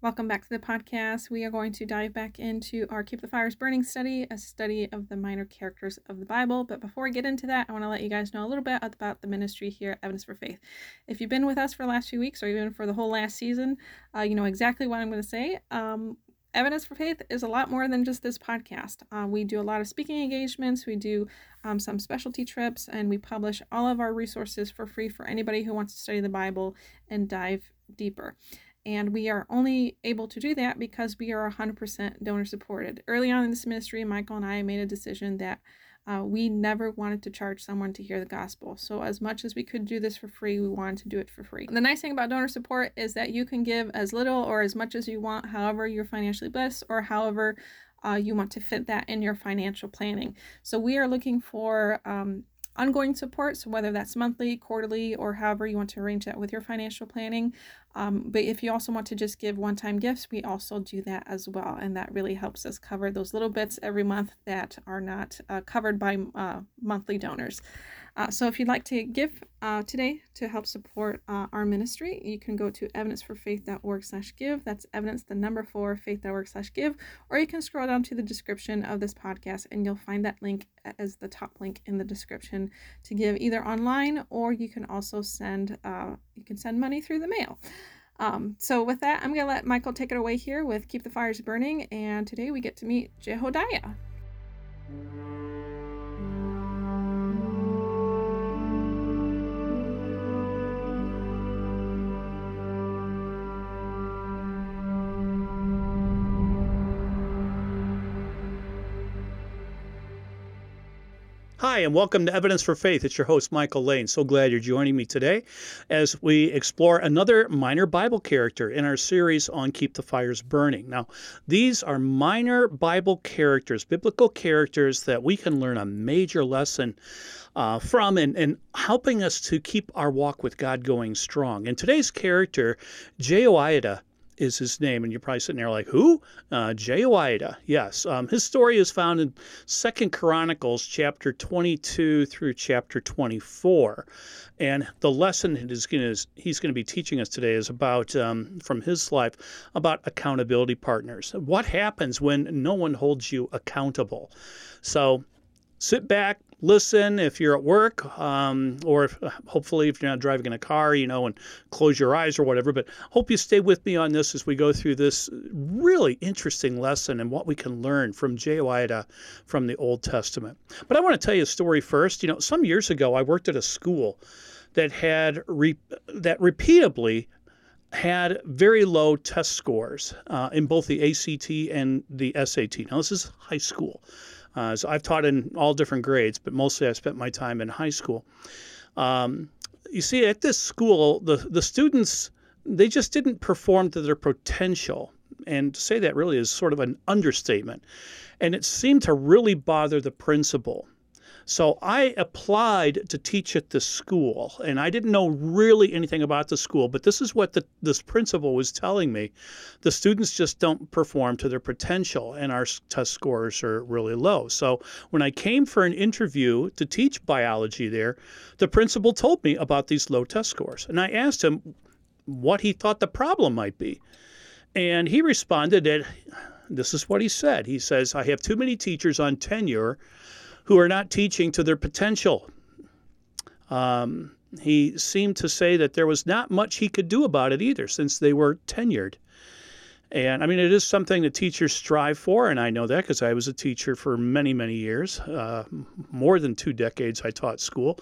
Welcome back to the podcast. We are going to dive back into our Keep the Fires Burning study, a study of the minor characters of the Bible. But before we get into that, I want to let you guys know a little bit about the ministry here at Evidence for Faith. If you've been with us for the last few weeks or even for the whole last season, uh, you know exactly what I'm going to say. Um, Evidence for Faith is a lot more than just this podcast. Uh, we do a lot of speaking engagements, we do um, some specialty trips, and we publish all of our resources for free for anybody who wants to study the Bible and dive deeper. And we are only able to do that because we are 100% donor supported. Early on in this ministry, Michael and I made a decision that uh, we never wanted to charge someone to hear the gospel. So, as much as we could do this for free, we wanted to do it for free. The nice thing about donor support is that you can give as little or as much as you want, however you're financially blessed, or however uh, you want to fit that in your financial planning. So, we are looking for um, ongoing support. So, whether that's monthly, quarterly, or however you want to arrange that with your financial planning. Um, but if you also want to just give one time gifts, we also do that as well. And that really helps us cover those little bits every month that are not uh, covered by uh, monthly donors. Uh, so if you'd like to give uh, today to help support uh, our ministry, you can go to evidenceforfaith.org slash give. That's evidence, the number four, faith.org slash give. Or you can scroll down to the description of this podcast and you'll find that link as the top link in the description to give either online or you can also send, uh, you can send money through the mail. Um, so with that, I'm going to let Michael take it away here with Keep the Fires Burning. And today we get to meet Jehoiada. Hi, and welcome to Evidence for Faith. It's your host, Michael Lane. So glad you're joining me today as we explore another minor Bible character in our series on Keep the Fires Burning. Now, these are minor Bible characters, biblical characters that we can learn a major lesson uh, from and, and helping us to keep our walk with God going strong. And today's character, Jehoiada, is his name, and you're probably sitting there like, who? Uh, Jehoiada. Yes, um, his story is found in Second Chronicles chapter 22 through chapter 24, and the lesson he's going to be teaching us today is about um, from his life about accountability partners. What happens when no one holds you accountable? So sit back, listen if you're at work, um, or if, hopefully if you're not driving in a car, you know, and close your eyes or whatever. But hope you stay with me on this as we go through this really interesting lesson and what we can learn from Jehoiada from the Old Testament. But I want to tell you a story first. You know, some years ago, I worked at a school that had re- that repeatedly had very low test scores uh, in both the ACT and the SAT. Now, this is high school. Uh, so I've taught in all different grades, but mostly I spent my time in high school. Um, you see, at this school, the, the students, they just didn't perform to their potential. And to say that really is sort of an understatement. And it seemed to really bother the principal. So I applied to teach at this school, and I didn't know really anything about the school, but this is what the, this principal was telling me. The students just don't perform to their potential, and our test scores are really low. So when I came for an interview to teach biology there, the principal told me about these low test scores, and I asked him what he thought the problem might be. And he responded that this is what he said. He says, I have too many teachers on tenure who are not teaching to their potential. Um, he seemed to say that there was not much he could do about it either, since they were tenured. And I mean, it is something that teachers strive for, and I know that because I was a teacher for many, many years, uh, more than two decades. I taught school,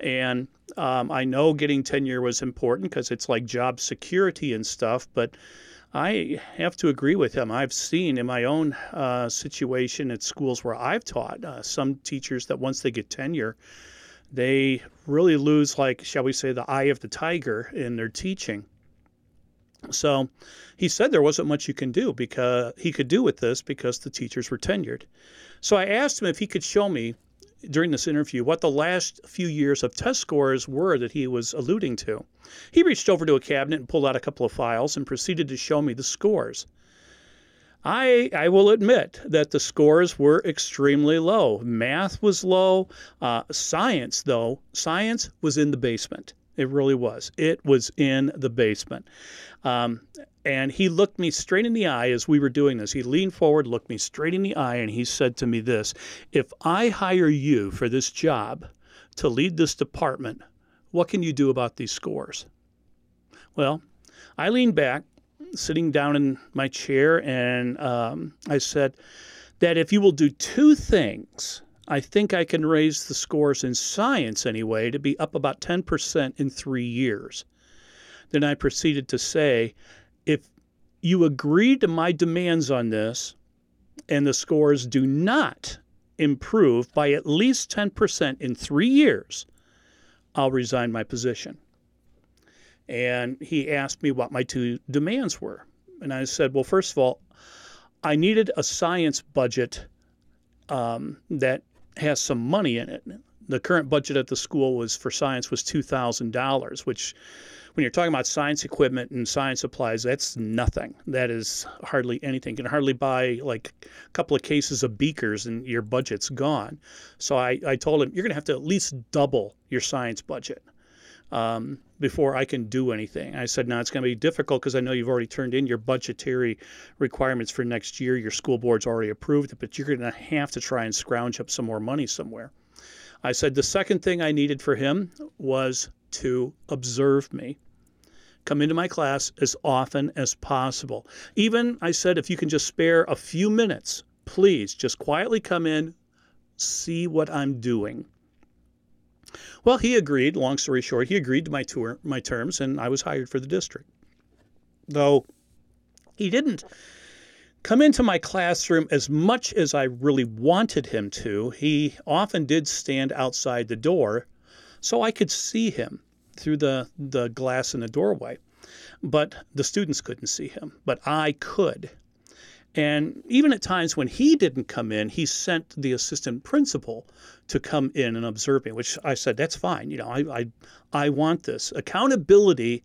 and um, I know getting tenure was important because it's like job security and stuff. But I have to agree with him. I've seen in my own uh, situation at schools where I've taught uh, some teachers that once they get tenure, they really lose, like, shall we say, the eye of the tiger in their teaching. So he said there wasn't much you can do because he could do with this because the teachers were tenured. So I asked him if he could show me during this interview what the last few years of test scores were that he was alluding to. He reached over to a cabinet and pulled out a couple of files and proceeded to show me the scores. I, I will admit that the scores were extremely low. Math was low. Uh, science, though, science was in the basement. It really was. It was in the basement. Um, And he looked me straight in the eye as we were doing this. He leaned forward, looked me straight in the eye, and he said to me this If I hire you for this job to lead this department, what can you do about these scores? Well, I leaned back, sitting down in my chair, and um, I said that if you will do two things, I think I can raise the scores in science anyway to be up about 10% in three years. Then I proceeded to say, if you agree to my demands on this and the scores do not improve by at least 10% in three years, I'll resign my position. And he asked me what my two demands were. And I said, well, first of all, I needed a science budget um, that has some money in it. The current budget at the school was for science was two thousand dollars, which when you're talking about science equipment and science supplies, that's nothing. That is hardly anything. You can hardly buy like a couple of cases of beakers and your budget's gone. So I, I told him, you're going to have to at least double your science budget um, before I can do anything. I said, now it's going to be difficult because I know you've already turned in your budgetary requirements for next year. Your school board's already approved it, but you're going to have to try and scrounge up some more money somewhere. I said the second thing I needed for him was to observe me. Come into my class as often as possible. Even, I said, if you can just spare a few minutes, please just quietly come in, see what I'm doing. Well, he agreed. Long story short, he agreed to my tour, my terms, and I was hired for the district. Though he didn't come into my classroom as much as I really wanted him to. He often did stand outside the door so I could see him through the, the glass in the doorway. But the students couldn't see him, but I could. And even at times when he didn't come in, he sent the assistant principal to come in and observe me, which I said, that's fine. You know, I, I, I want this. Accountability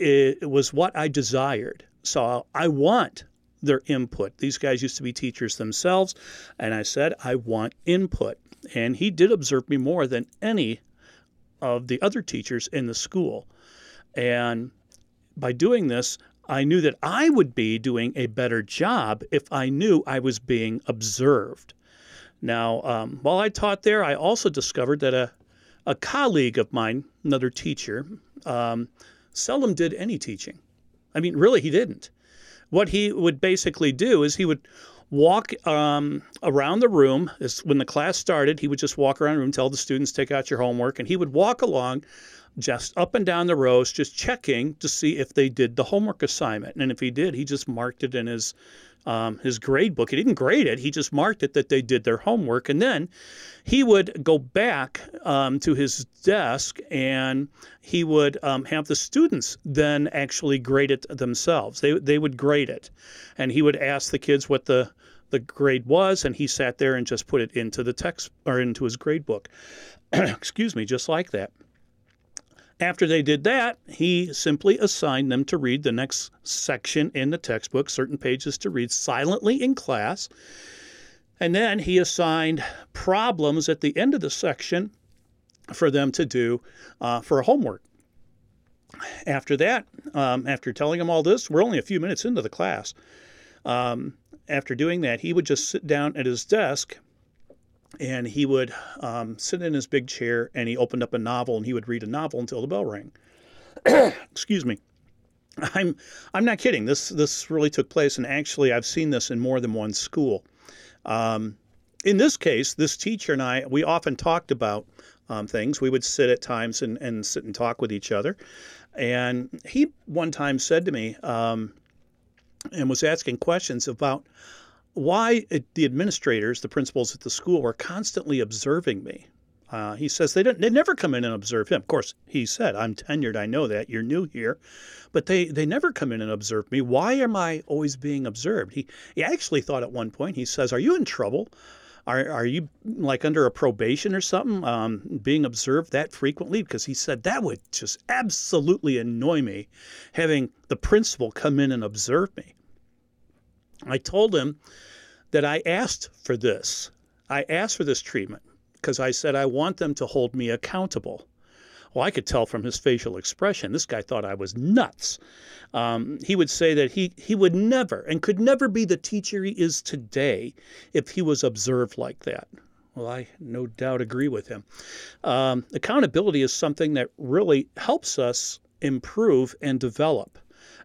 it was what I desired. So I want their input. These guys used to be teachers themselves. And I said, I want input. And he did observe me more than any of the other teachers in the school. And by doing this, I knew that I would be doing a better job if I knew I was being observed. Now, um, while I taught there, I also discovered that a, a colleague of mine, another teacher, um, seldom did any teaching. I mean, really, he didn't. What he would basically do is he would walk um, around the room. When the class started, he would just walk around the room, tell the students, take out your homework, and he would walk along just up and down the rows, just checking to see if they did the homework assignment. And if he did, he just marked it in his um, his grade book. He didn't grade it; he just marked it that they did their homework. And then he would go back um, to his desk and he would um, have the students then actually grade it themselves. They they would grade it, and he would ask the kids what the the grade was, and he sat there and just put it into the text or into his grade book. Excuse me, just like that. After they did that, he simply assigned them to read the next section in the textbook, certain pages to read silently in class. And then he assigned problems at the end of the section for them to do uh, for homework. After that, um, after telling them all this, we're only a few minutes into the class. Um, after doing that, he would just sit down at his desk and he would um, sit in his big chair and he opened up a novel and he would read a novel until the bell rang. Excuse me. I'm I'm not kidding. This this really took place, and actually, I've seen this in more than one school. Um, in this case, this teacher and I, we often talked about um, things. We would sit at times and, and sit and talk with each other. And he one time said to me, um, and was asking questions about why it, the administrators, the principals at the school, were constantly observing me. Uh, he says they don't, they never come in and observe him. Of course, he said, "I'm tenured. I know that you're new here, but they they never come in and observe me. Why am I always being observed?" He he actually thought at one point. He says, "Are you in trouble? Are are you like under a probation or something? Um, being observed that frequently?" Because he said that would just absolutely annoy me, having the principal come in and observe me. I told him that I asked for this. I asked for this treatment because I said I want them to hold me accountable. Well, I could tell from his facial expression, this guy thought I was nuts. Um, he would say that he, he would never and could never be the teacher he is today if he was observed like that. Well, I no doubt agree with him. Um, accountability is something that really helps us improve and develop,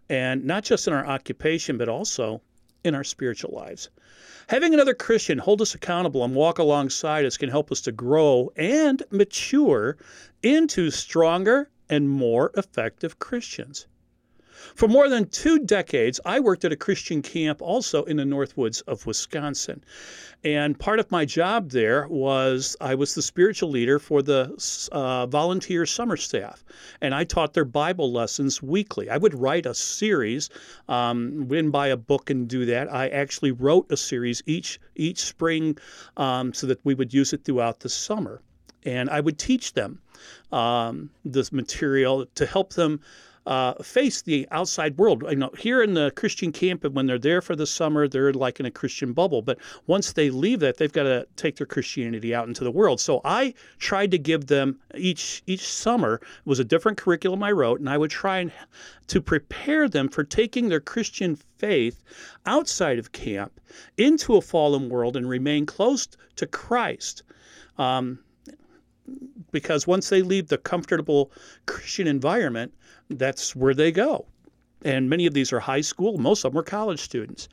and not just in our occupation, but also in our spiritual lives. Having another Christian hold us accountable and walk alongside us can help us to grow and mature into stronger and more effective Christians. For more than two decades, I worked at a Christian camp also in the Northwoods of Wisconsin. And part of my job there was I was the spiritual leader for the uh, volunteer summer staff. And I taught their Bible lessons weekly. I would write a series, um, wouldn't buy a book and do that. I actually wrote a series each, each spring um, so that we would use it throughout the summer. And I would teach them um, this material to help them uh, face the outside world. You know, here in the Christian camp, and when they're there for the summer, they're like in a Christian bubble. But once they leave that, they've got to take their Christianity out into the world. So I tried to give them each each summer was a different curriculum I wrote, and I would try and to prepare them for taking their Christian faith outside of camp into a fallen world and remain close to Christ. Um, because once they leave the comfortable Christian environment, that's where they go. And many of these are high school, most of them are college students.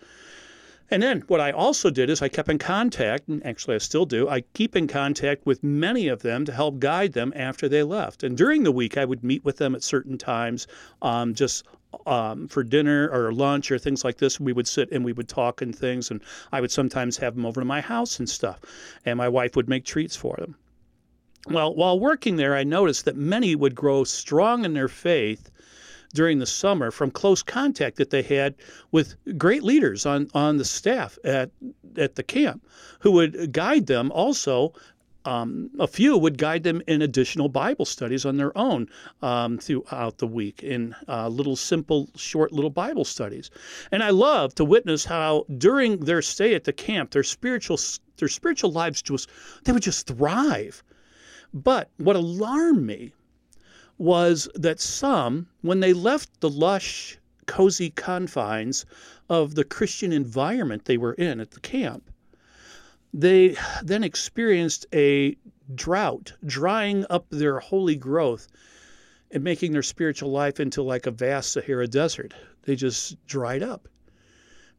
And then what I also did is I kept in contact, and actually I still do, I keep in contact with many of them to help guide them after they left. And during the week, I would meet with them at certain times, um, just um, for dinner or lunch or things like this. We would sit and we would talk and things. And I would sometimes have them over to my house and stuff. And my wife would make treats for them. Well, while working there, I noticed that many would grow strong in their faith during the summer from close contact that they had with great leaders on, on the staff at, at the camp who would guide them also. Um, a few would guide them in additional Bible studies on their own um, throughout the week in uh, little simple, short little Bible studies. And I love to witness how during their stay at the camp, their spiritual their spiritual lives just they would just thrive but what alarmed me was that some, when they left the lush, cozy confines of the Christian environment they were in at the camp, they then experienced a drought, drying up their holy growth and making their spiritual life into like a vast Sahara desert. They just dried up.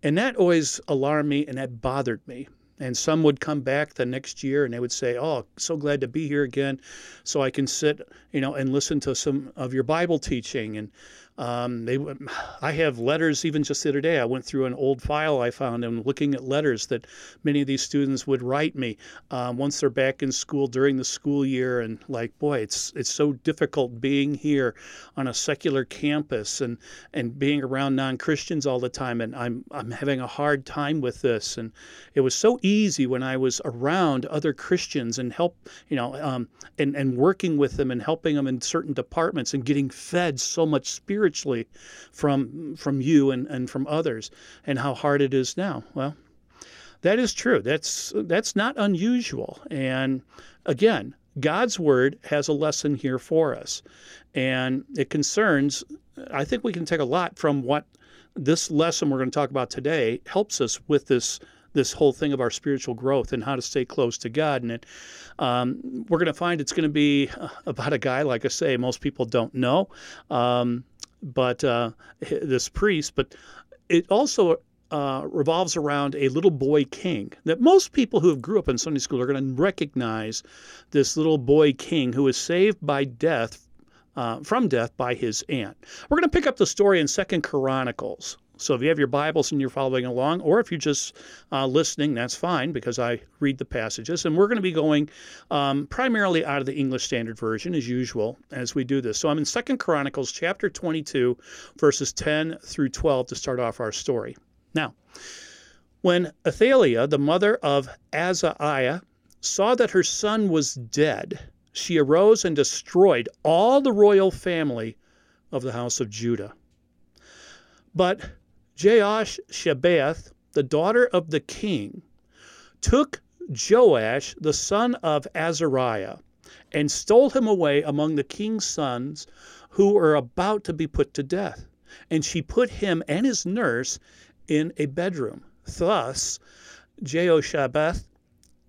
And that always alarmed me and that bothered me. And some would come back the next year and they would say, Oh, so glad to be here again. So I can sit, you know, and listen to some of your Bible teaching. And um, they, I have letters. Even just the other day, I went through an old file I found and looking at letters that many of these students would write me um, once they're back in school during the school year, and like, boy, it's it's so difficult being here on a secular campus and and being around non Christians all the time, and I'm I'm having a hard time with this. And it was so easy when I was around other Christians and help, you know, um, and and working with them and helping them in certain departments and getting fed so much spiritual spiritually from from you and, and from others and how hard it is now. Well, that is true. That's that's not unusual. And again, God's word has a lesson here for us. And it concerns I think we can take a lot from what this lesson we're going to talk about today helps us with this this whole thing of our spiritual growth and how to stay close to God. And it, um, we're going to find it's going to be about a guy, like I say, most people don't know. Um, but uh, this priest, but it also uh, revolves around a little boy king that most people who have grew up in Sunday school are going to recognize this little boy king who is saved by death uh, from death by his aunt. We're going to pick up the story in Second Chronicles. So if you have your Bibles and you're following along, or if you're just uh, listening, that's fine because I read the passages. And we're going to be going um, primarily out of the English Standard Version as usual as we do this. So I'm in Second Chronicles chapter 22, verses 10 through 12 to start off our story. Now, when Athaliah, the mother of Ahaziah, saw that her son was dead, she arose and destroyed all the royal family of the house of Judah. But Shebath, the daughter of the king, took Joash, the son of Ahaziah, and stole him away among the king's sons who were about to be put to death. And she put him and his nurse in a bedroom. Thus, Jehoshabeth,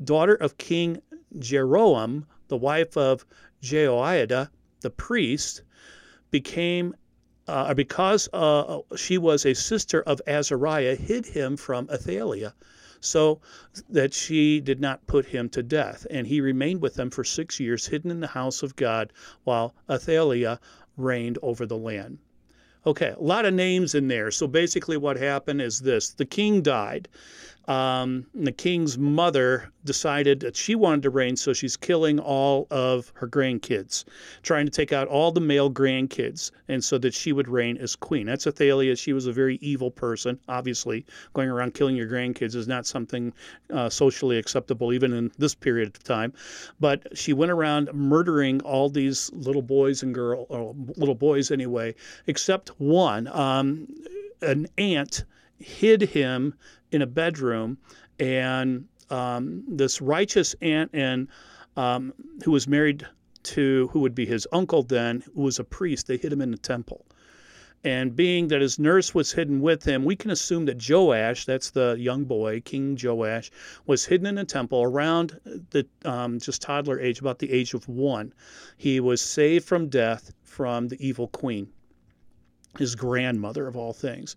daughter of King Jehoram, the wife of Jehoiada, the priest, became uh, because uh, she was a sister of Ahaziah, hid him from Athaliah, so that she did not put him to death. And he remained with them for six years, hidden in the house of God, while Athaliah reigned over the land. Okay, a lot of names in there. So basically, what happened is this the king died um, the king's mother decided that she wanted to reign, so she's killing all of her grandkids, trying to take out all the male grandkids, and so that she would reign as queen. That's Athaliah. She was a very evil person. Obviously, going around killing your grandkids is not something uh, socially acceptable, even in this period of time. But she went around murdering all these little boys and girl, little boys anyway, except one. Um, an aunt hid him in a bedroom, and um, this righteous aunt and um, who was married to who would be his uncle then, who was a priest, they hid him in the temple. And being that his nurse was hidden with him, we can assume that Joash, that's the young boy, King Joash, was hidden in the temple around the um, just toddler age, about the age of one. He was saved from death from the evil queen, his grandmother of all things.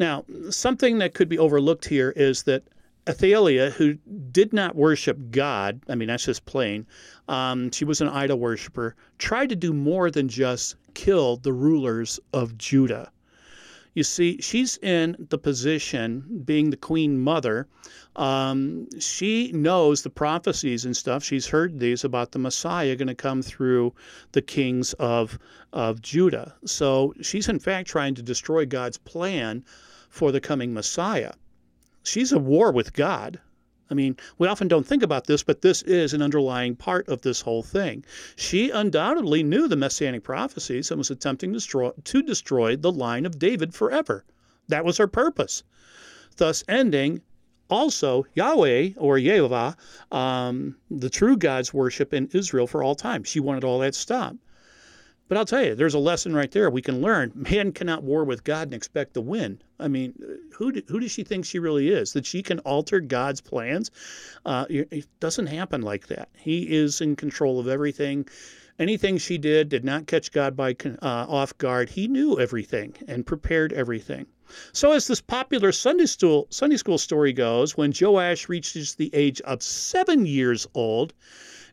Now, something that could be overlooked here is that Athaliah, who did not worship God, I mean, that's just plain, um, she was an idol worshiper, tried to do more than just kill the rulers of Judah. You see, she's in the position, being the queen mother, um, she knows the prophecies and stuff. She's heard these about the Messiah going to come through the kings of, of Judah. So she's, in fact, trying to destroy God's plan for the coming Messiah. She's at war with God. I mean, we often don't think about this, but this is an underlying part of this whole thing. She undoubtedly knew the messianic prophecies and was attempting to destroy, to destroy the line of David forever. That was her purpose, thus ending also Yahweh or Yehovah, um, the true God's worship in Israel for all time. She wanted all that stopped. But I'll tell you, there's a lesson right there we can learn. Man cannot war with God and expect to win. I mean, who do, who does she think she really is? That she can alter God's plans? Uh, it doesn't happen like that. He is in control of everything. Anything she did did not catch God by uh, off guard. He knew everything and prepared everything. So, as this popular Sunday school, Sunday school story goes, when Joash reaches the age of seven years old,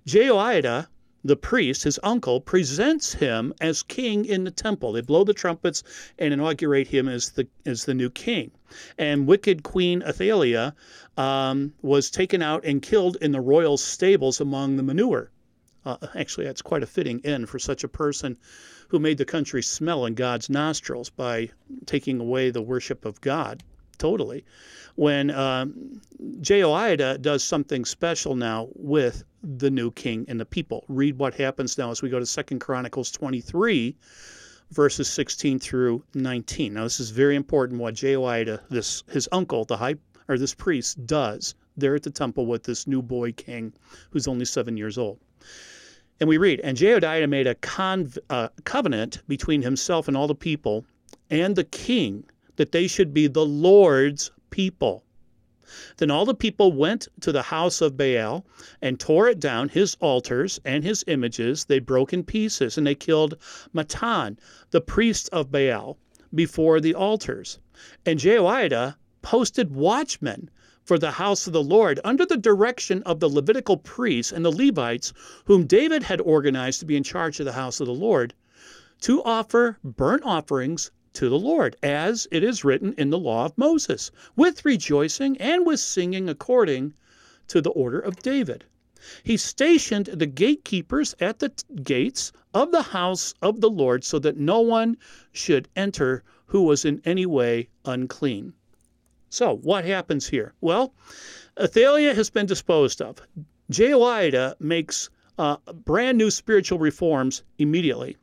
Jehoiada, the priest, his uncle, presents him as king in the temple. They blow the trumpets and inaugurate him as the as the new king. And wicked Queen Athaliah um, was taken out and killed in the royal stables among the manure. Uh, actually, that's quite a fitting end for such a person who made the country smell in God's nostrils by taking away the worship of God totally. When um, Jehoiada does something special now with the new king and the people. Read what happens now as we go to Second Chronicles 23, verses 16 through 19. Now, this is very important what Jehoiada, this his uncle, the high or this priest, does there at the temple with this new boy king who's only seven years old. And we read, and Jehoiada made a con- uh, covenant between himself and all the people and the king that they should be the Lord's people. Then all the people went to the house of Baal and tore it down, his altars and his images. They broke in pieces, and they killed Mattan, the priest of Baal, before the altars. And Jehoiada posted watchmen for the house of the Lord under the direction of the Levitical priests and the Levites, whom David had organized to be in charge of the house of the Lord, to offer burnt offerings to the Lord, as it is written in the law of Moses, with rejoicing and with singing according to the order of David. He stationed the gatekeepers at the gates of the house of the Lord so that no one should enter who was in any way unclean. So, what happens here? Well, Athaliah has been disposed of. Jehoiada makes uh, brand new spiritual reforms immediately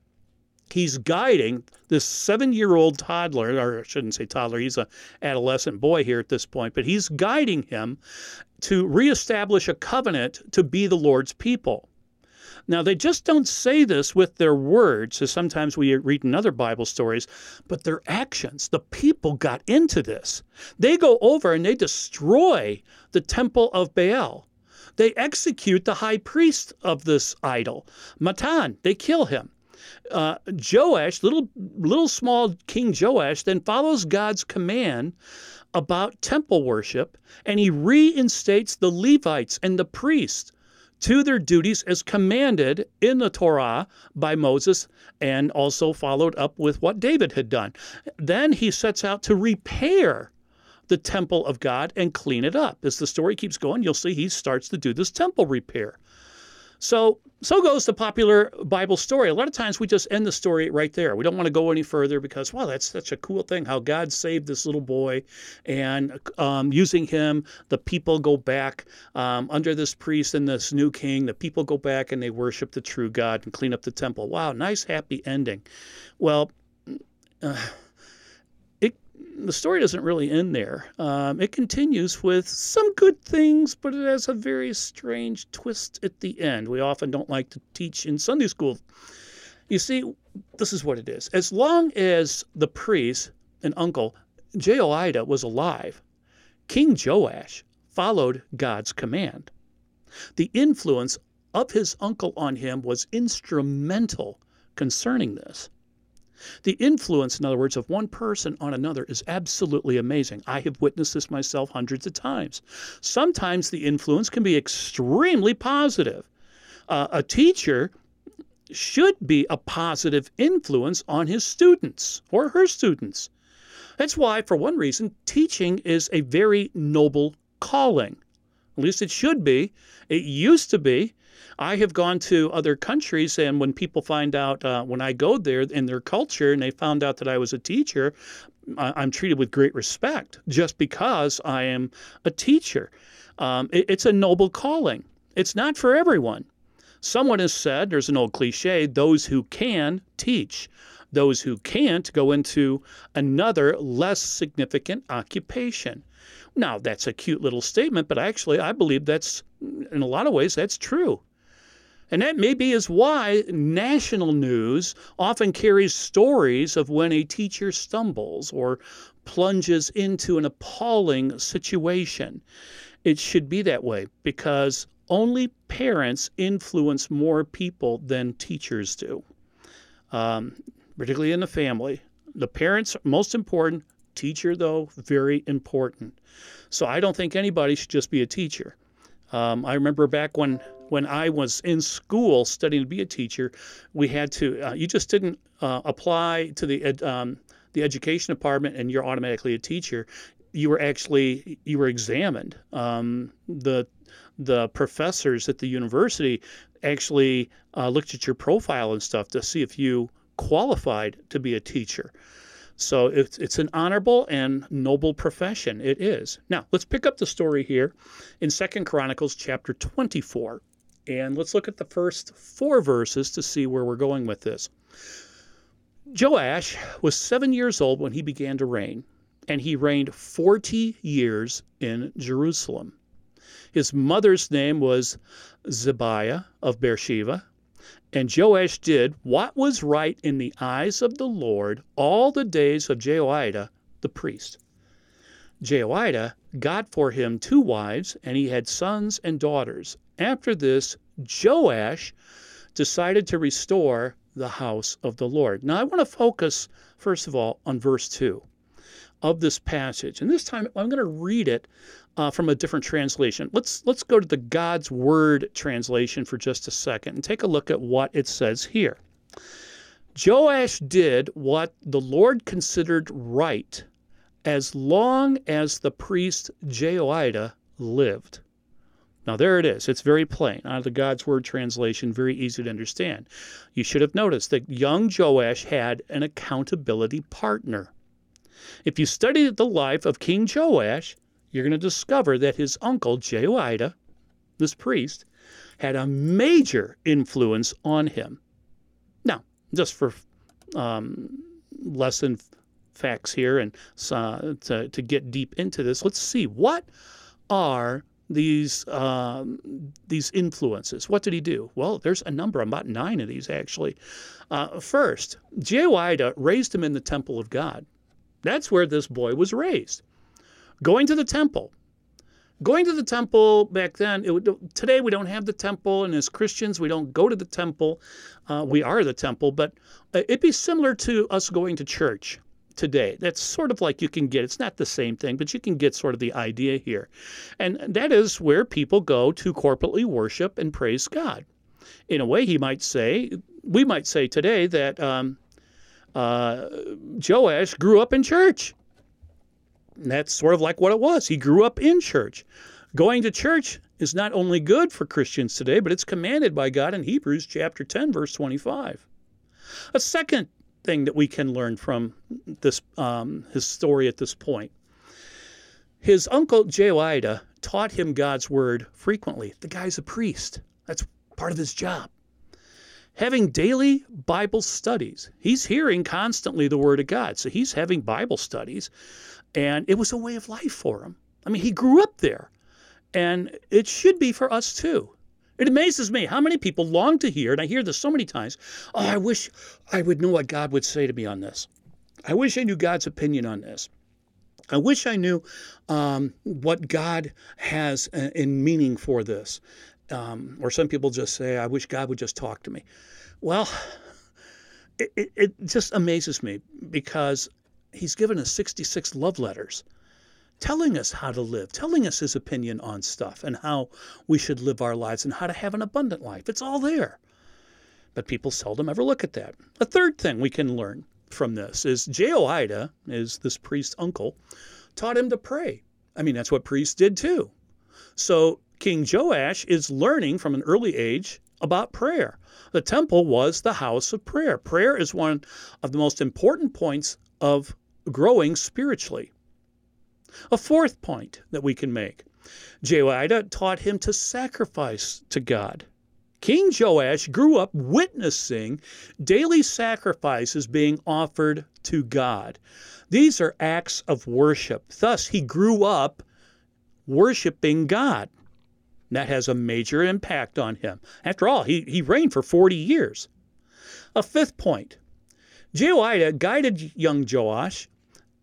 he's guiding this seven year old toddler, or I shouldn't say toddler, he's an adolescent boy here at this point, but he's guiding him to reestablish a covenant to be the Lord's people. Now, they just don't say this with their words, as sometimes we read in other Bible stories, but their actions. The people got into this. They go over and they destroy the temple of Baal. They execute the high priest of this idol, Mattan. They kill him. Uh, Joash, little little small King Joash, then follows God's command about temple worship, and he reinstates the Levites and the priests to their duties as commanded in the Torah by Moses and also followed up with what David had done. Then he sets out to repair the temple of God and clean it up. As the story keeps going, you'll see he starts to do this temple repair. So, so goes the popular Bible story. A lot of times we just end the story right there. We don't want to go any further because, wow, that's such a cool thing how God saved this little boy, and um, using him, the people go back um, under this priest and this new king. The people go back and they worship the true God and clean up the temple. Wow, nice, happy ending. Well. Uh, the story doesn't really end there. Um, it continues with some good things, but it has a very strange twist at the end. We often don't like to teach in Sunday school. You see, this is what it is. As long as the priest and uncle Jehoiada was alive, King Joash followed God's command. The influence of his uncle on him was instrumental concerning this. The influence, in other words, of one person on another is absolutely amazing. I have witnessed this myself hundreds of times. Sometimes the influence can be extremely positive. Uh, a teacher should be a positive influence on his students or her students. That's why, for one reason, teaching is a very noble calling. At least it should be. It used to be. I have gone to other countries, and when people find out, uh, when I go there in their culture, and they found out that I was a teacher, I'm treated with great respect just because I am a teacher. Um, it, it's a noble calling. It's not for everyone. Someone has said, there's an old cliche, those who can teach. Those who can't go into another less significant occupation. Now, that's a cute little statement, but actually, I believe that's, in a lot of ways, that's true. And that maybe is why national news often carries stories of when a teacher stumbles or plunges into an appalling situation. It should be that way because only parents influence more people than teachers do, um, particularly in the family. The parents most important, teacher though very important. So I don't think anybody should just be a teacher. Um, I remember back when when I was in school studying to be a teacher, we had to. Uh, you just didn't uh, apply to the ed, um, the education department and you're automatically a teacher. You were actually you were examined. Um, the the professors at the university actually uh, looked at your profile and stuff to see if you qualified to be a teacher. So it's, it's an honorable and noble profession. It is. Now, let's pick up the story here in Second Chronicles chapter 24. And let's look at the first four verses to see where we're going with this. Joash was seven years old when he began to reign, and he reigned 40 years in Jerusalem. His mother's name was Zibiah of Beersheba, and Joash did what was right in the eyes of the Lord all the days of Jehoiada the priest. Jehoiada got for him two wives, and he had sons and daughters. After this, Joash decided to restore the house of the Lord. Now, I want to focus, first of all, on verse 2 of this passage. And this time I'm going to read it uh, from a different translation. Let's let's go to the God's Word translation for just a second and take a look at what it says here. Joash did what the Lord considered right as long as the priest Jehoiada lived. Now, there it is. It's very plain out of the God's Word translation, very easy to understand. You should have noticed that young Joash had an accountability partner. If you study the life of King Joash, you're going to discover that his uncle, Jehoiada, this priest, had a major influence on him. Now, just for um, lesson facts here and uh, to, to get deep into this, let's see what are these um, these influences. What did he do? Well, there's a number, I'm about nine of these actually. Uh, first, Jehoiada raised him in the temple of God. That's where this boy was raised. Going to the temple. Going to the temple back then, it, today we don't have the temple, and as Christians, we don't go to the temple. Uh, we are the temple, but uh, it'd be similar to us going to church today. That's sort of like you can get, it's not the same thing, but you can get sort of the idea here. And that is where people go to corporately worship and praise God. In a way, he might say, we might say today that um, uh, Joash grew up in church. And that's sort of like what it was. He grew up in church. Going to church is not only good for Christians today, but it's commanded by God in Hebrews chapter 10, verse 25. A second thing that we can learn from this um, his story at this point. His uncle Jehoiada taught him God's word frequently. The guy's a priest. That's part of his job. Having daily Bible studies. He's hearing constantly the word of God. So he's having Bible studies. And it was a way of life for him. I mean, he grew up there. And it should be for us too. It amazes me how many people long to hear, and I hear this so many times oh, I wish I would know what God would say to me on this. I wish I knew God's opinion on this. I wish I knew um, what God has uh, in meaning for this. Um, or some people just say, I wish God would just talk to me. Well, it, it, it just amazes me because He's given us 66 love letters telling us how to live, telling us his opinion on stuff and how we should live our lives and how to have an abundant life. It's all there. But people seldom ever look at that. A third thing we can learn from this is Jehoiada, is this priest's uncle, taught him to pray. I mean, that's what priests did too. So King Joash is learning from an early age about prayer. The temple was the house of prayer. Prayer is one of the most important points of growing spiritually. A fourth point that we can make Jehoiada taught him to sacrifice to God. King Joash grew up witnessing daily sacrifices being offered to God. These are acts of worship. Thus, he grew up worshiping God. That has a major impact on him. After all, he, he reigned for 40 years. A fifth point Jehoiada guided young Joash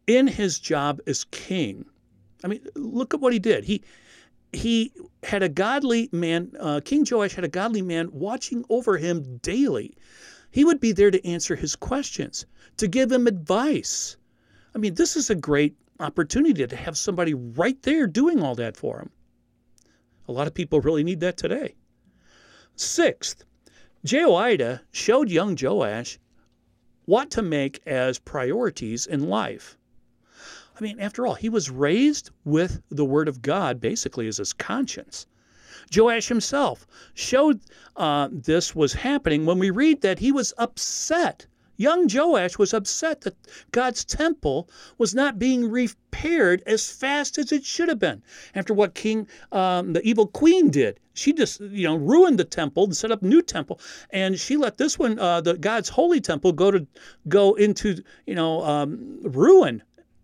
in his job as king. I mean, look at what he did. He he had a godly man, uh, King Joash had a godly man watching over him daily. He would be there to answer his questions, to give him advice. I mean, this is a great opportunity to have somebody right there doing all that for him. A lot of people really need that today. Sixth, Jehoiada showed young Joash what to make as priorities in life. I mean, after all, he was raised with the Word of God basically as his conscience. Joash himself showed uh, this was happening when we read that he was upset. Young Joash was upset that God's temple was not being repaired as fast as it should have been after what King, um, the evil queen, did. She just, you know, ruined the temple and set up a new temple, and she let this one, uh, the God's holy temple, go to go into, you know, um, ruin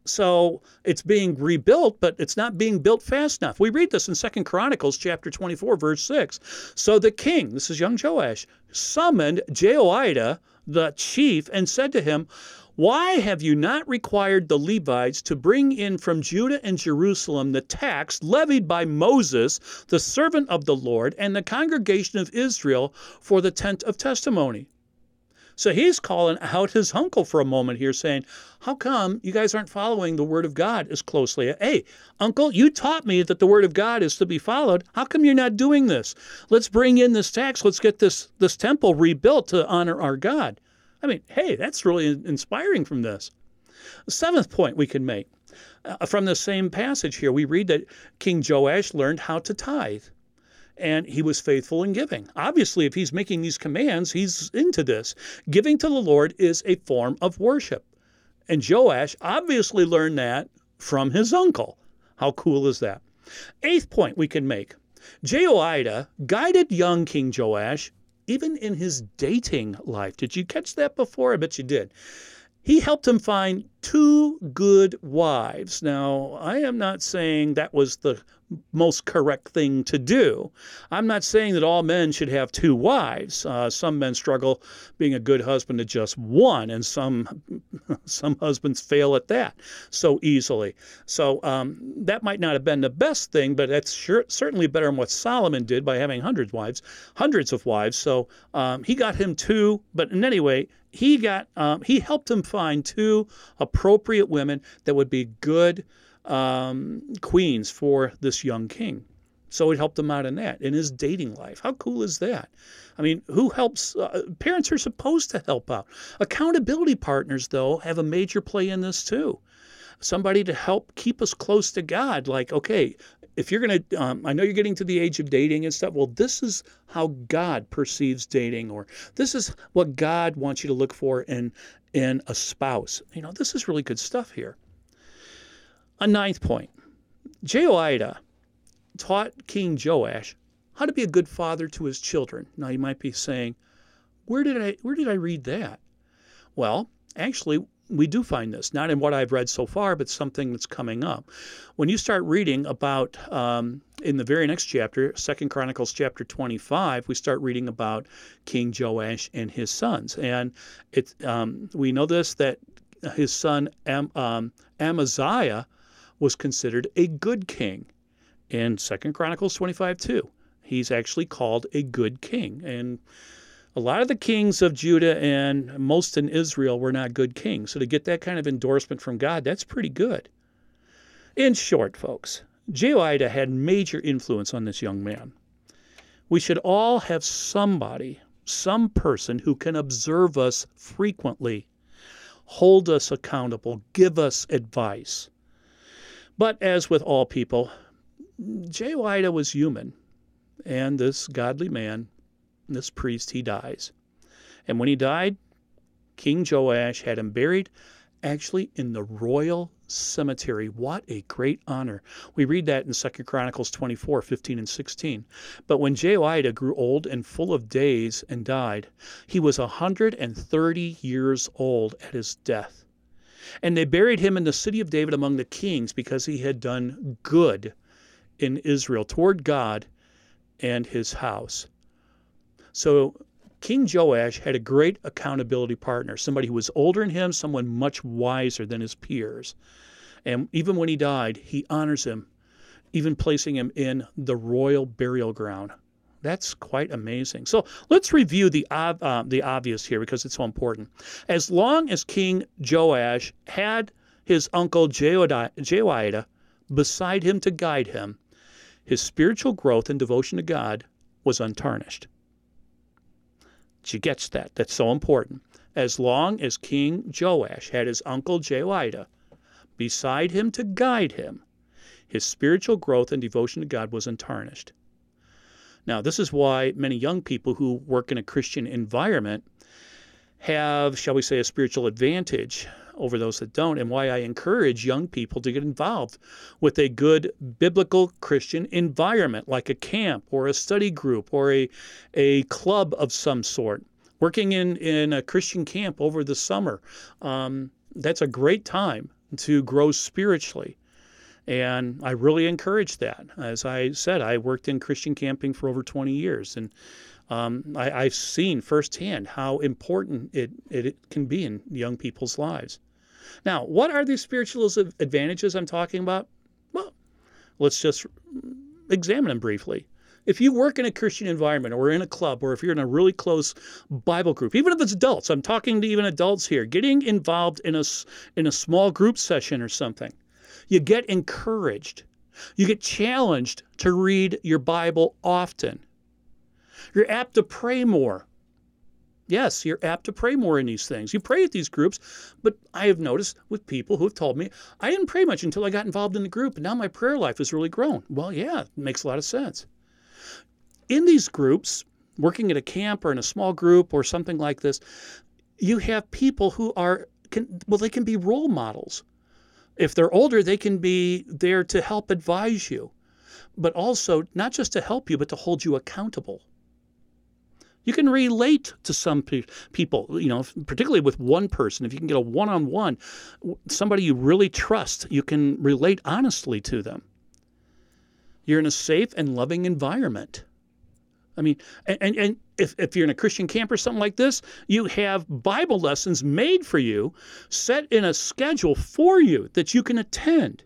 so it's being rebuilt, but it's not being built fast enough. We read this in Second Chronicles chapter 24, verse 6. So the king, this is young Joash, summoned Jehoiada, the chief, and said to him, why have you not required the Levites to bring in from Judah and Jerusalem the tax levied by Moses, the servant of the Lord, and the congregation of Israel for the tent of testimony? So he's calling out his uncle for a moment here, saying, How come you guys aren't following the word of God as closely? Hey, uncle, you taught me that the word of God is to be followed. How come you're not doing this? Let's bring in this tax. Let's get this, this temple rebuilt to honor our God. I mean, hey, that's really inspiring from this. The seventh point we can make uh, from the same passage here, we read that King Joash learned how to tithe and he was faithful in giving. Obviously, if he's making these commands, he's into this. Giving to the Lord is a form of worship. And Joash obviously learned that from his uncle. How cool is that? Eighth point we can make Jehoiada guided young King Joash even in his dating life. Did you catch that before? I bet you did. He helped him find two good wives. Now, I am not saying that was the most correct thing to do. I'm not saying that all men should have two wives. Uh, some men struggle being a good husband to just one, and some some husbands fail at that so easily. So um, that might not have been the best thing, but that's sure, certainly better than what Solomon did by having hundreds wives, hundreds of wives. So um, he got him two, but in any way, he got um, he helped him find two appropriate women that would be good um, queens for this young king. So it helped him out in that, in his dating life. How cool is that? I mean, who helps? Uh, parents are supposed to help out. Accountability partners, though, have a major play in this too. Somebody to help keep us close to God. Like, okay, if you're going to, um, I know you're getting to the age of dating and stuff. Well, this is how God perceives dating, or this is what God wants you to look for in in a spouse. You know, this is really good stuff here. A ninth point Jehoiada taught King Joash how to be a good father to his children. Now you might be saying, where did I where did I read that? Well, actually, we do find this not in what I've read so far, but something that's coming up. When you start reading about um, in the very next chapter, Second Chronicles chapter 25, we start reading about King Joash and his sons, and it um, we know this that his son Am, um, Amaziah was considered a good king. In Second Chronicles 25 2, he's actually called a good king. And a lot of the kings of Judah and most in Israel were not good kings. So to get that kind of endorsement from God, that's pretty good. In short, folks, Jehoiada had major influence on this young man. We should all have somebody, some person who can observe us frequently, hold us accountable, give us advice. But as with all people, Jehoiada was human, and this godly man, this priest, he dies. And when he died, King Joash had him buried actually in the royal cemetery. What a great honor. We read that in 2 Chronicles 24, 15 and 16. But when Jehoiada grew old and full of days and died, he was a 130 years old at his death. And they buried him in the city of David among the kings because he had done good in Israel toward God and his house. So King Joash had a great accountability partner, somebody who was older than him, someone much wiser than his peers. And even when he died, he honors him, even placing him in the royal burial ground. That's quite amazing. So let's review the uh, the obvious here because it's so important. As long as King Joash had his uncle Jehoiada beside him to guide him, his spiritual growth and devotion to God was untarnished. She gets that. That's so important. As long as King Joash had his uncle Jehoiada beside him to guide him, his spiritual growth and devotion to God was untarnished. Now, this is why many young people who work in a Christian environment have, shall we say, a spiritual advantage over those that don't, and why I encourage young people to get involved with a good biblical Christian environment, like a camp or a study group or a, a club of some sort. Working in, in a Christian camp over the summer, um, that's a great time to grow spiritually. And I really encourage that. As I said, I worked in Christian camping for over 20 years, and um, I, have seen firsthand how important it, it, it, can be in young people's lives. Now, what are these spiritual advantages I'm talking about? Well, let's just examine them briefly. If you work in a Christian environment or in a club or if you're in a really close Bible group, even if it's adults, I'm talking to even adults here, getting involved in a, in a small group session or something you get encouraged. You get challenged to read your Bible often. You're apt to pray more. Yes, you're apt to pray more in these things. You pray at these groups, but I have noticed with people who have told me, I didn't pray much until I got involved in the group, and now my prayer life has really grown. Well, yeah, it makes a lot of sense. In these groups, working at a camp or in a small group or something like this, you have people who are, can, well, they can be role models. If they're older, they can be there to help advise you, but also not just to help you, but to hold you accountable. You can relate to some pe- people, you know, particularly with one person. If you can get a one on one, somebody you really trust, you can relate honestly to them. You're in a safe and loving environment. I mean, and, and if, if you're in a Christian camp or something like this, you have Bible lessons made for you, set in a schedule for you that you can attend.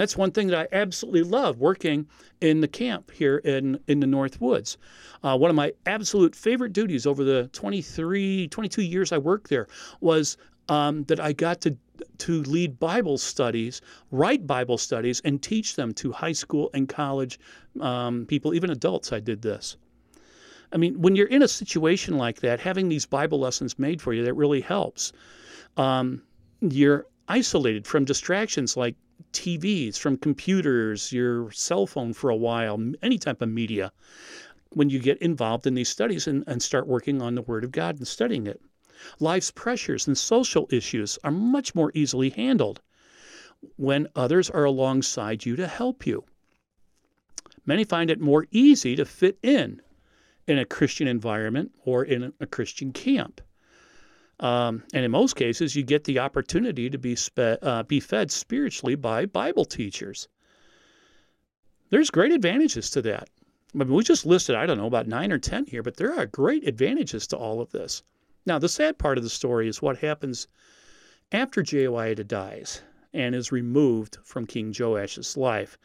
That's one thing that I absolutely love working in the camp here in, in the North Woods. Uh, one of my absolute favorite duties over the 23, 22 years I worked there was um, that I got to to lead Bible studies, write Bible studies, and teach them to high school and college um, people, even adults. I did this. I mean, when you're in a situation like that, having these Bible lessons made for you, that really helps. Um, you're isolated from distractions like TVs, from computers, your cell phone for a while, any type of media, when you get involved in these studies and, and start working on the Word of God and studying it. Life's pressures and social issues are much more easily handled when others are alongside you to help you. Many find it more easy to fit in in a Christian environment or in a Christian camp. Um, and in most cases, you get the opportunity to be, spe- uh, be fed spiritually by Bible teachers. There's great advantages to that. I mean, we just listed, I don't know, about nine or 10 here, but there are great advantages to all of this. Now, the sad part of the story is what happens after Jehoiada dies and is removed from King Joash's life.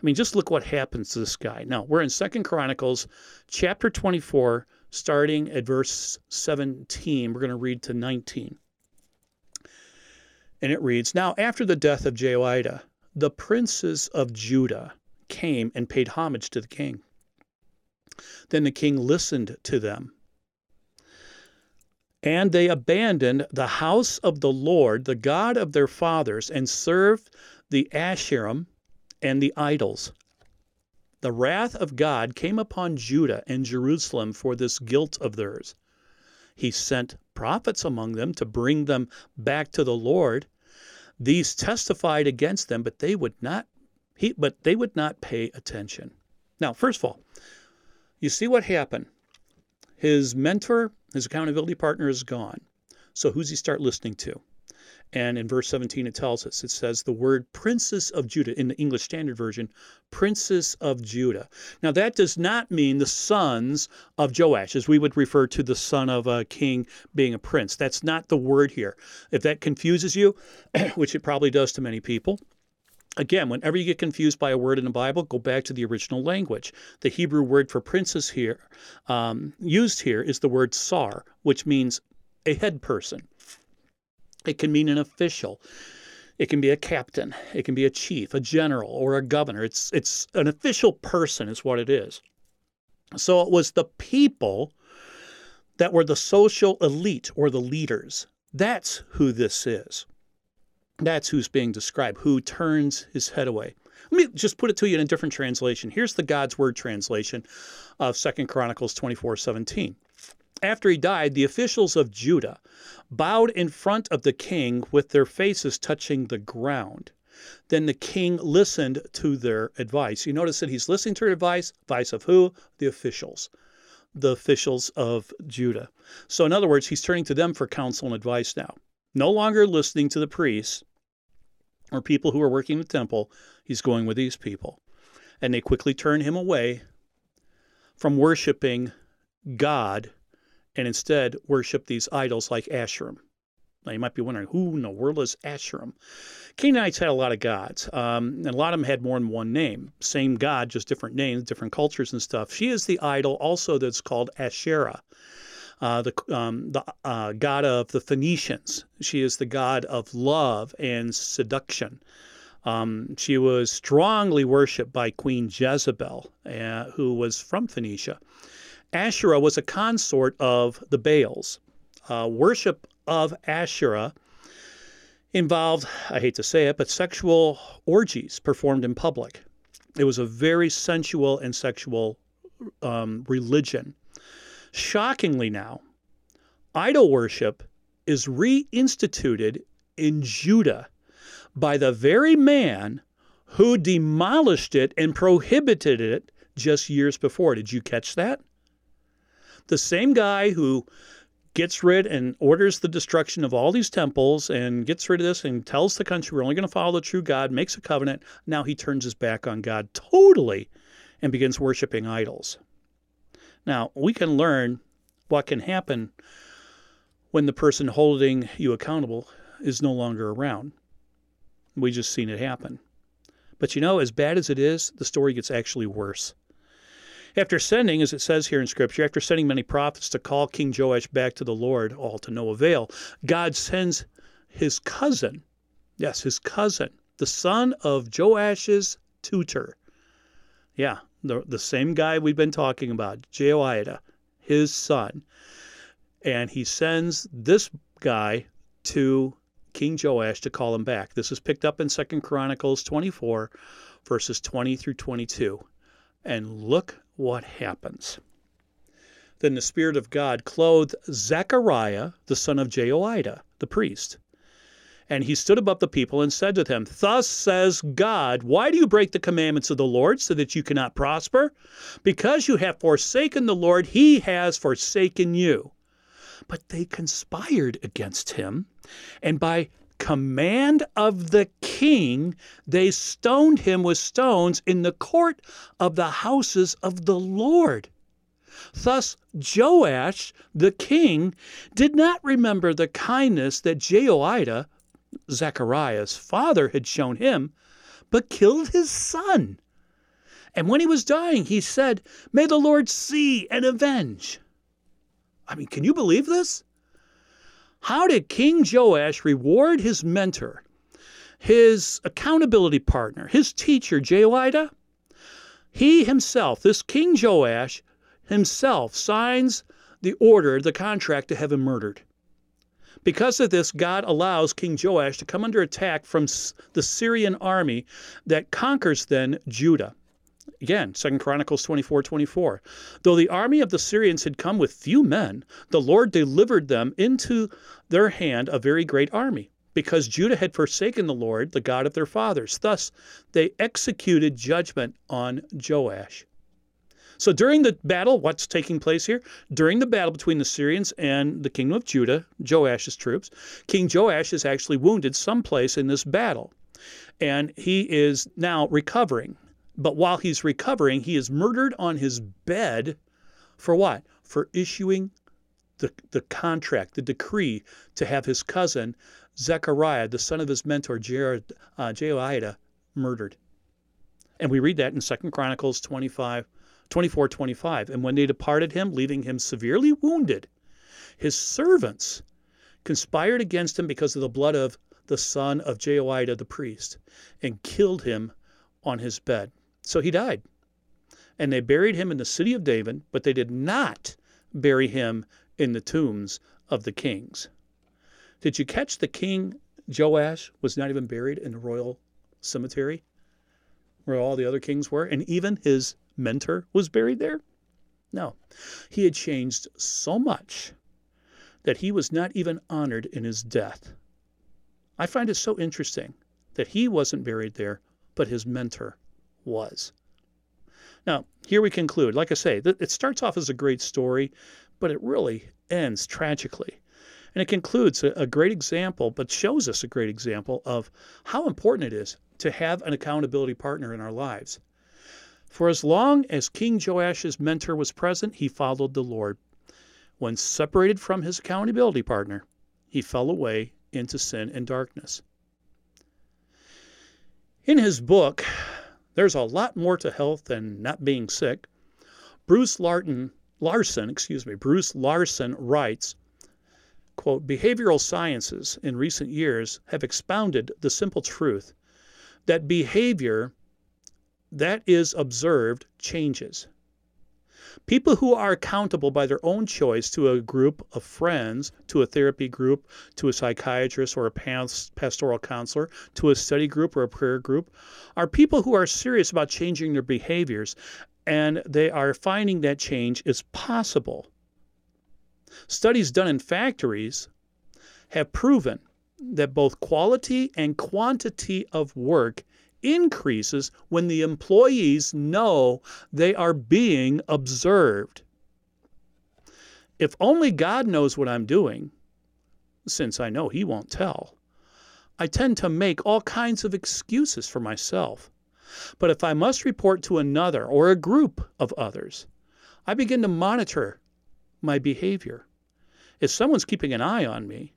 I mean, just look what happens to this guy. Now, we're in Second Chronicles chapter 24, starting at verse 17. We're going to read to 19. And it reads Now, after the death of Jehoiada, the princes of Judah came and paid homage to the king. Then the king listened to them. And they abandoned the house of the Lord, the God of their fathers, and served the Asherim and the idols. The wrath of God came upon Judah and Jerusalem for this guilt of theirs. He sent prophets among them to bring them back to the Lord. These testified against them, but they would not he, but they would not pay attention. Now, first of all, you see what happened. His mentor, his accountability partner is gone. So who's he start listening to? And in verse 17, it tells us, it says the word princes of Judah in the English Standard Version, princes of Judah. Now, that does not mean the sons of Joash, as we would refer to the son of a king being a prince. That's not the word here. If that confuses you, which it probably does to many people, Again, whenever you get confused by a word in the Bible, go back to the original language. The Hebrew word for princes here, um, used here, is the word sar, which means a head person. It can mean an official. It can be a captain. It can be a chief, a general, or a governor. It's it's an official person, is what it is. So it was the people that were the social elite or the leaders. That's who this is. That's who's being described, who turns his head away. Let me just put it to you in a different translation. Here's the God's Word translation of Second Chronicles 24 17. After he died, the officials of Judah bowed in front of the king with their faces touching the ground. Then the king listened to their advice. You notice that he's listening to their advice. Advice of who? The officials. The officials of Judah. So, in other words, he's turning to them for counsel and advice now. No longer listening to the priests or people who are working in the temple. He's going with these people. And they quickly turn him away from worshiping God and instead worship these idols like Asherim. Now, you might be wondering, who in the world is Asherim? Canaanites had a lot of gods, um, and a lot of them had more than one name. Same God, just different names, different cultures and stuff. She is the idol also that's called Asherah. Uh, the um, the uh, god of the Phoenicians. She is the god of love and seduction. Um, she was strongly worshipped by Queen Jezebel, uh, who was from Phoenicia. Asherah was a consort of the Baals. Uh, worship of Asherah involved, I hate to say it, but sexual orgies performed in public. It was a very sensual and sexual um, religion. Shockingly, now, idol worship is reinstituted in Judah by the very man who demolished it and prohibited it just years before. Did you catch that? The same guy who gets rid and orders the destruction of all these temples and gets rid of this and tells the country we're only going to follow the true God, makes a covenant. Now he turns his back on God totally and begins worshiping idols. Now, we can learn what can happen when the person holding you accountable is no longer around. We just seen it happen. But you know, as bad as it is, the story gets actually worse. After sending, as it says here in Scripture, after sending many prophets to call King Joash back to the Lord, all to no avail, God sends his cousin, yes, his cousin, the son of Joash's tutor. Yeah, the, the same guy we've been talking about, Jehoiada, his son. And he sends this guy to King Joash to call him back. This is picked up in Second Chronicles 24, verses 20 through 22. And look what happens. Then the Spirit of God clothed Zechariah, the son of Jehoiada, the priest. And he stood above the people and said to them, Thus says God, why do you break the commandments of the Lord so that you cannot prosper? Because you have forsaken the Lord, he has forsaken you. But they conspired against him, and by command of the king, they stoned him with stones in the court of the houses of the Lord. Thus Joash the king did not remember the kindness that Jehoiada, Zechariah's father, had shown him, but killed his son. And when he was dying, he said, May the Lord see and avenge. I mean, can you believe this? How did King Joash reward his mentor, his accountability partner, his teacher, Jehoiada? He himself, this King Joash himself, signs the order, the contract to have him murdered. Because of this, God allows King Joash to come under attack from the Syrian army that conquers then Judah. Again, Second Chronicles 24 24. Though the army of the Syrians had come with few men, the Lord delivered them into their hand a very great army, because Judah had forsaken the Lord, the God of their fathers. Thus, they executed judgment on Joash. So during the battle, what's taking place here? During the battle between the Syrians and the kingdom of Judah, Joash's troops, King Joash is actually wounded someplace in this battle. And he is now recovering. But while he's recovering, he is murdered on his bed for what? For issuing the, the contract, the decree to have his cousin, Zechariah, the son of his mentor, Jared, uh, Jehoiada, murdered. And we read that in 2 Chronicles 25, 24 25. And when they departed him, leaving him severely wounded, his servants conspired against him because of the blood of the son of Jehoiada the priest and killed him on his bed. So he died. And they buried him in the city of David, but they did not bury him in the tombs of the kings. Did you catch the king Joash was not even buried in the royal cemetery where all the other kings were? And even his mentor was buried there? No. He had changed so much that he was not even honored in his death. I find it so interesting that he wasn't buried there, but his mentor was. Now, here we conclude. Like I say, it starts off as a great story, but it really ends tragically. And it concludes a, great example, but shows us a great example of how important it is to have an accountability partner in our lives. For as long as King Joash's mentor was present, he followed the Lord. When separated from his accountability partner, he fell away into sin and darkness. In his book, there's a lot more to health than not being sick. Bruce Larson, Larson, excuse me, Bruce Larson writes, quote, behavioral sciences in recent years have expounded the simple truth that behavior that is observed changes. People who are accountable by their own choice to a group of friends, to a therapy group, to a psychiatrist or a pastoral counselor, to a study group or a prayer group, are people who are serious about changing their behaviors and they are finding that change is possible. Studies done in factories have proven that both quality and quantity of work increases when the employees know they are being observed. if only God knows what I'm doing, since I know He won't tell, I tend to make all kinds of excuses for myself. But if I must report to another or a group of others, I begin to monitor my behavior. If someone's keeping an eye on me,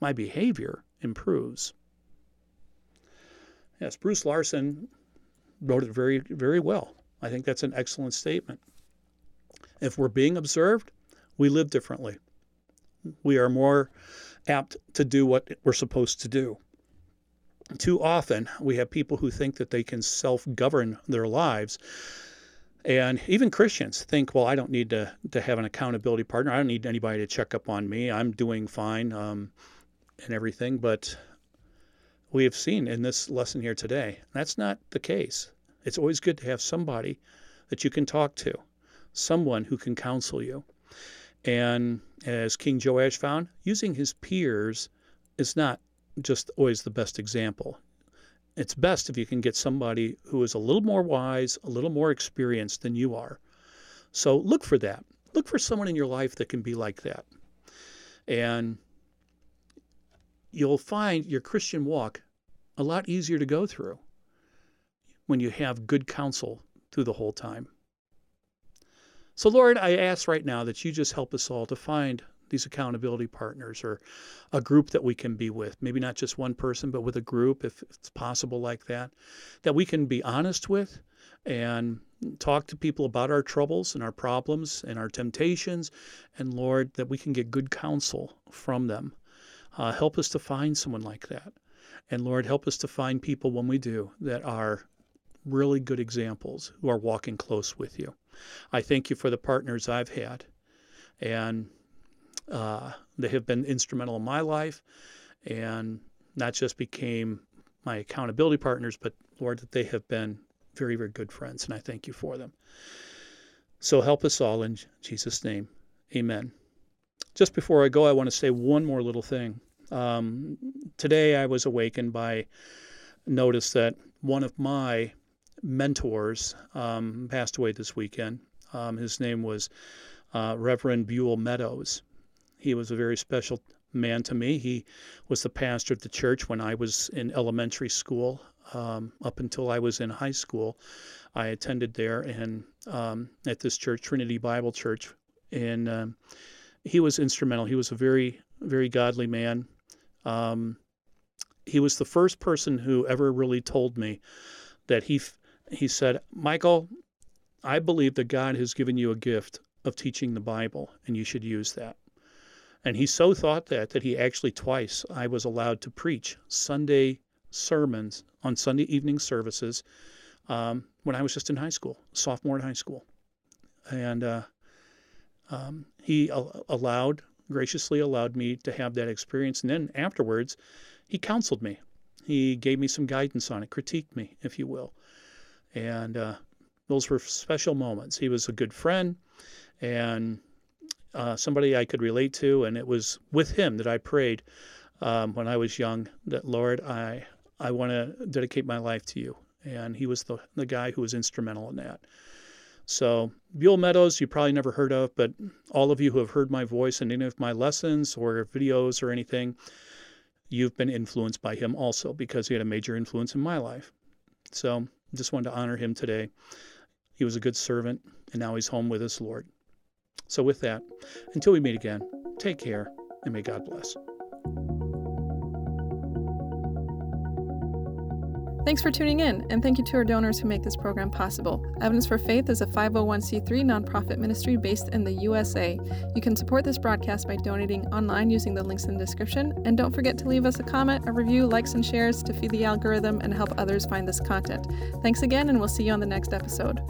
my behavior improves. Yes, Bruce Larson wrote it very, very well. I think that's an excellent statement. If we're being observed, we live differently. We are more apt to do what we're supposed to do. Too often, we have people who think that they can self govern their lives. And even Christians think, well, I don't need to, to have an accountability partner. I don't need anybody to check up on me. I'm doing fine um, and everything. But we have seen in this lesson here today, that's not the case. It's always good to have somebody that you can talk to, someone who can counsel you. And as King Joash found, using his peers is not just always the best example. It's best if you can get somebody who is a little more wise, a little more experienced than you are. So look for that. Look for someone in your life that can be like that. And you'll find your Christian walk a lot easier to go through when you have good counsel through the whole time. So, Lord, I ask right now that you just help us all to find these accountability partners or a group that we can be with. Maybe not just one person, but with a group, if it's possible like that, that we can be honest with and talk to people about our troubles and our problems and our temptations. And Lord, that we can get good counsel from them. Uh, help us to find someone like that. And Lord, help us to find people when we do that are really good examples who are walking close with you. I thank you for the partners I've had. And uh, they have been instrumental in my life and not just became my accountability partners, but Lord, that they have been very, very good friends. And I thank you for them. So help us all in Jesus' name. Amen. Just before I go, I want to say one more little thing. Um, today I was awakened by notice that one of my mentors um, passed away this weekend. Um, his name was uh, Reverend Buell Meadows. He was a very special man to me. He was the pastor of the church when I was in elementary school. Um, up until I was in high school, I attended there and um, at this church, Trinity Bible Church, in um, he was instrumental. He was a very, very godly man. Um, he was the first person who ever really told me that he he said, Michael, I believe that God has given you a gift of teaching the Bible, and you should use that. And he so thought that that he actually twice I was allowed to preach Sunday sermons on Sunday evening services um, when I was just in high school, sophomore in high school, and uh, um, he allowed graciously allowed me to have that experience. And then afterwards, he counseled me. He gave me some guidance on it, critiqued me, if you will. And uh, those were special moments. He was a good friend and uh, somebody I could relate to. And it was with him that I prayed um, when I was young that, Lord, I, I want to dedicate my life to you. And he was the, the guy who was instrumental in that. So, Buell Meadows, you probably never heard of, but all of you who have heard my voice in any of my lessons or videos or anything, you've been influenced by him also because he had a major influence in my life. So, just wanted to honor him today. He was a good servant, and now he's home with his Lord. So, with that, until we meet again, take care and may God bless. Thanks for tuning in, and thank you to our donors who make this program possible. Evidence for Faith is a 501c3 nonprofit ministry based in the USA. You can support this broadcast by donating online using the links in the description, and don't forget to leave us a comment, a review, likes, and shares to feed the algorithm and help others find this content. Thanks again, and we'll see you on the next episode.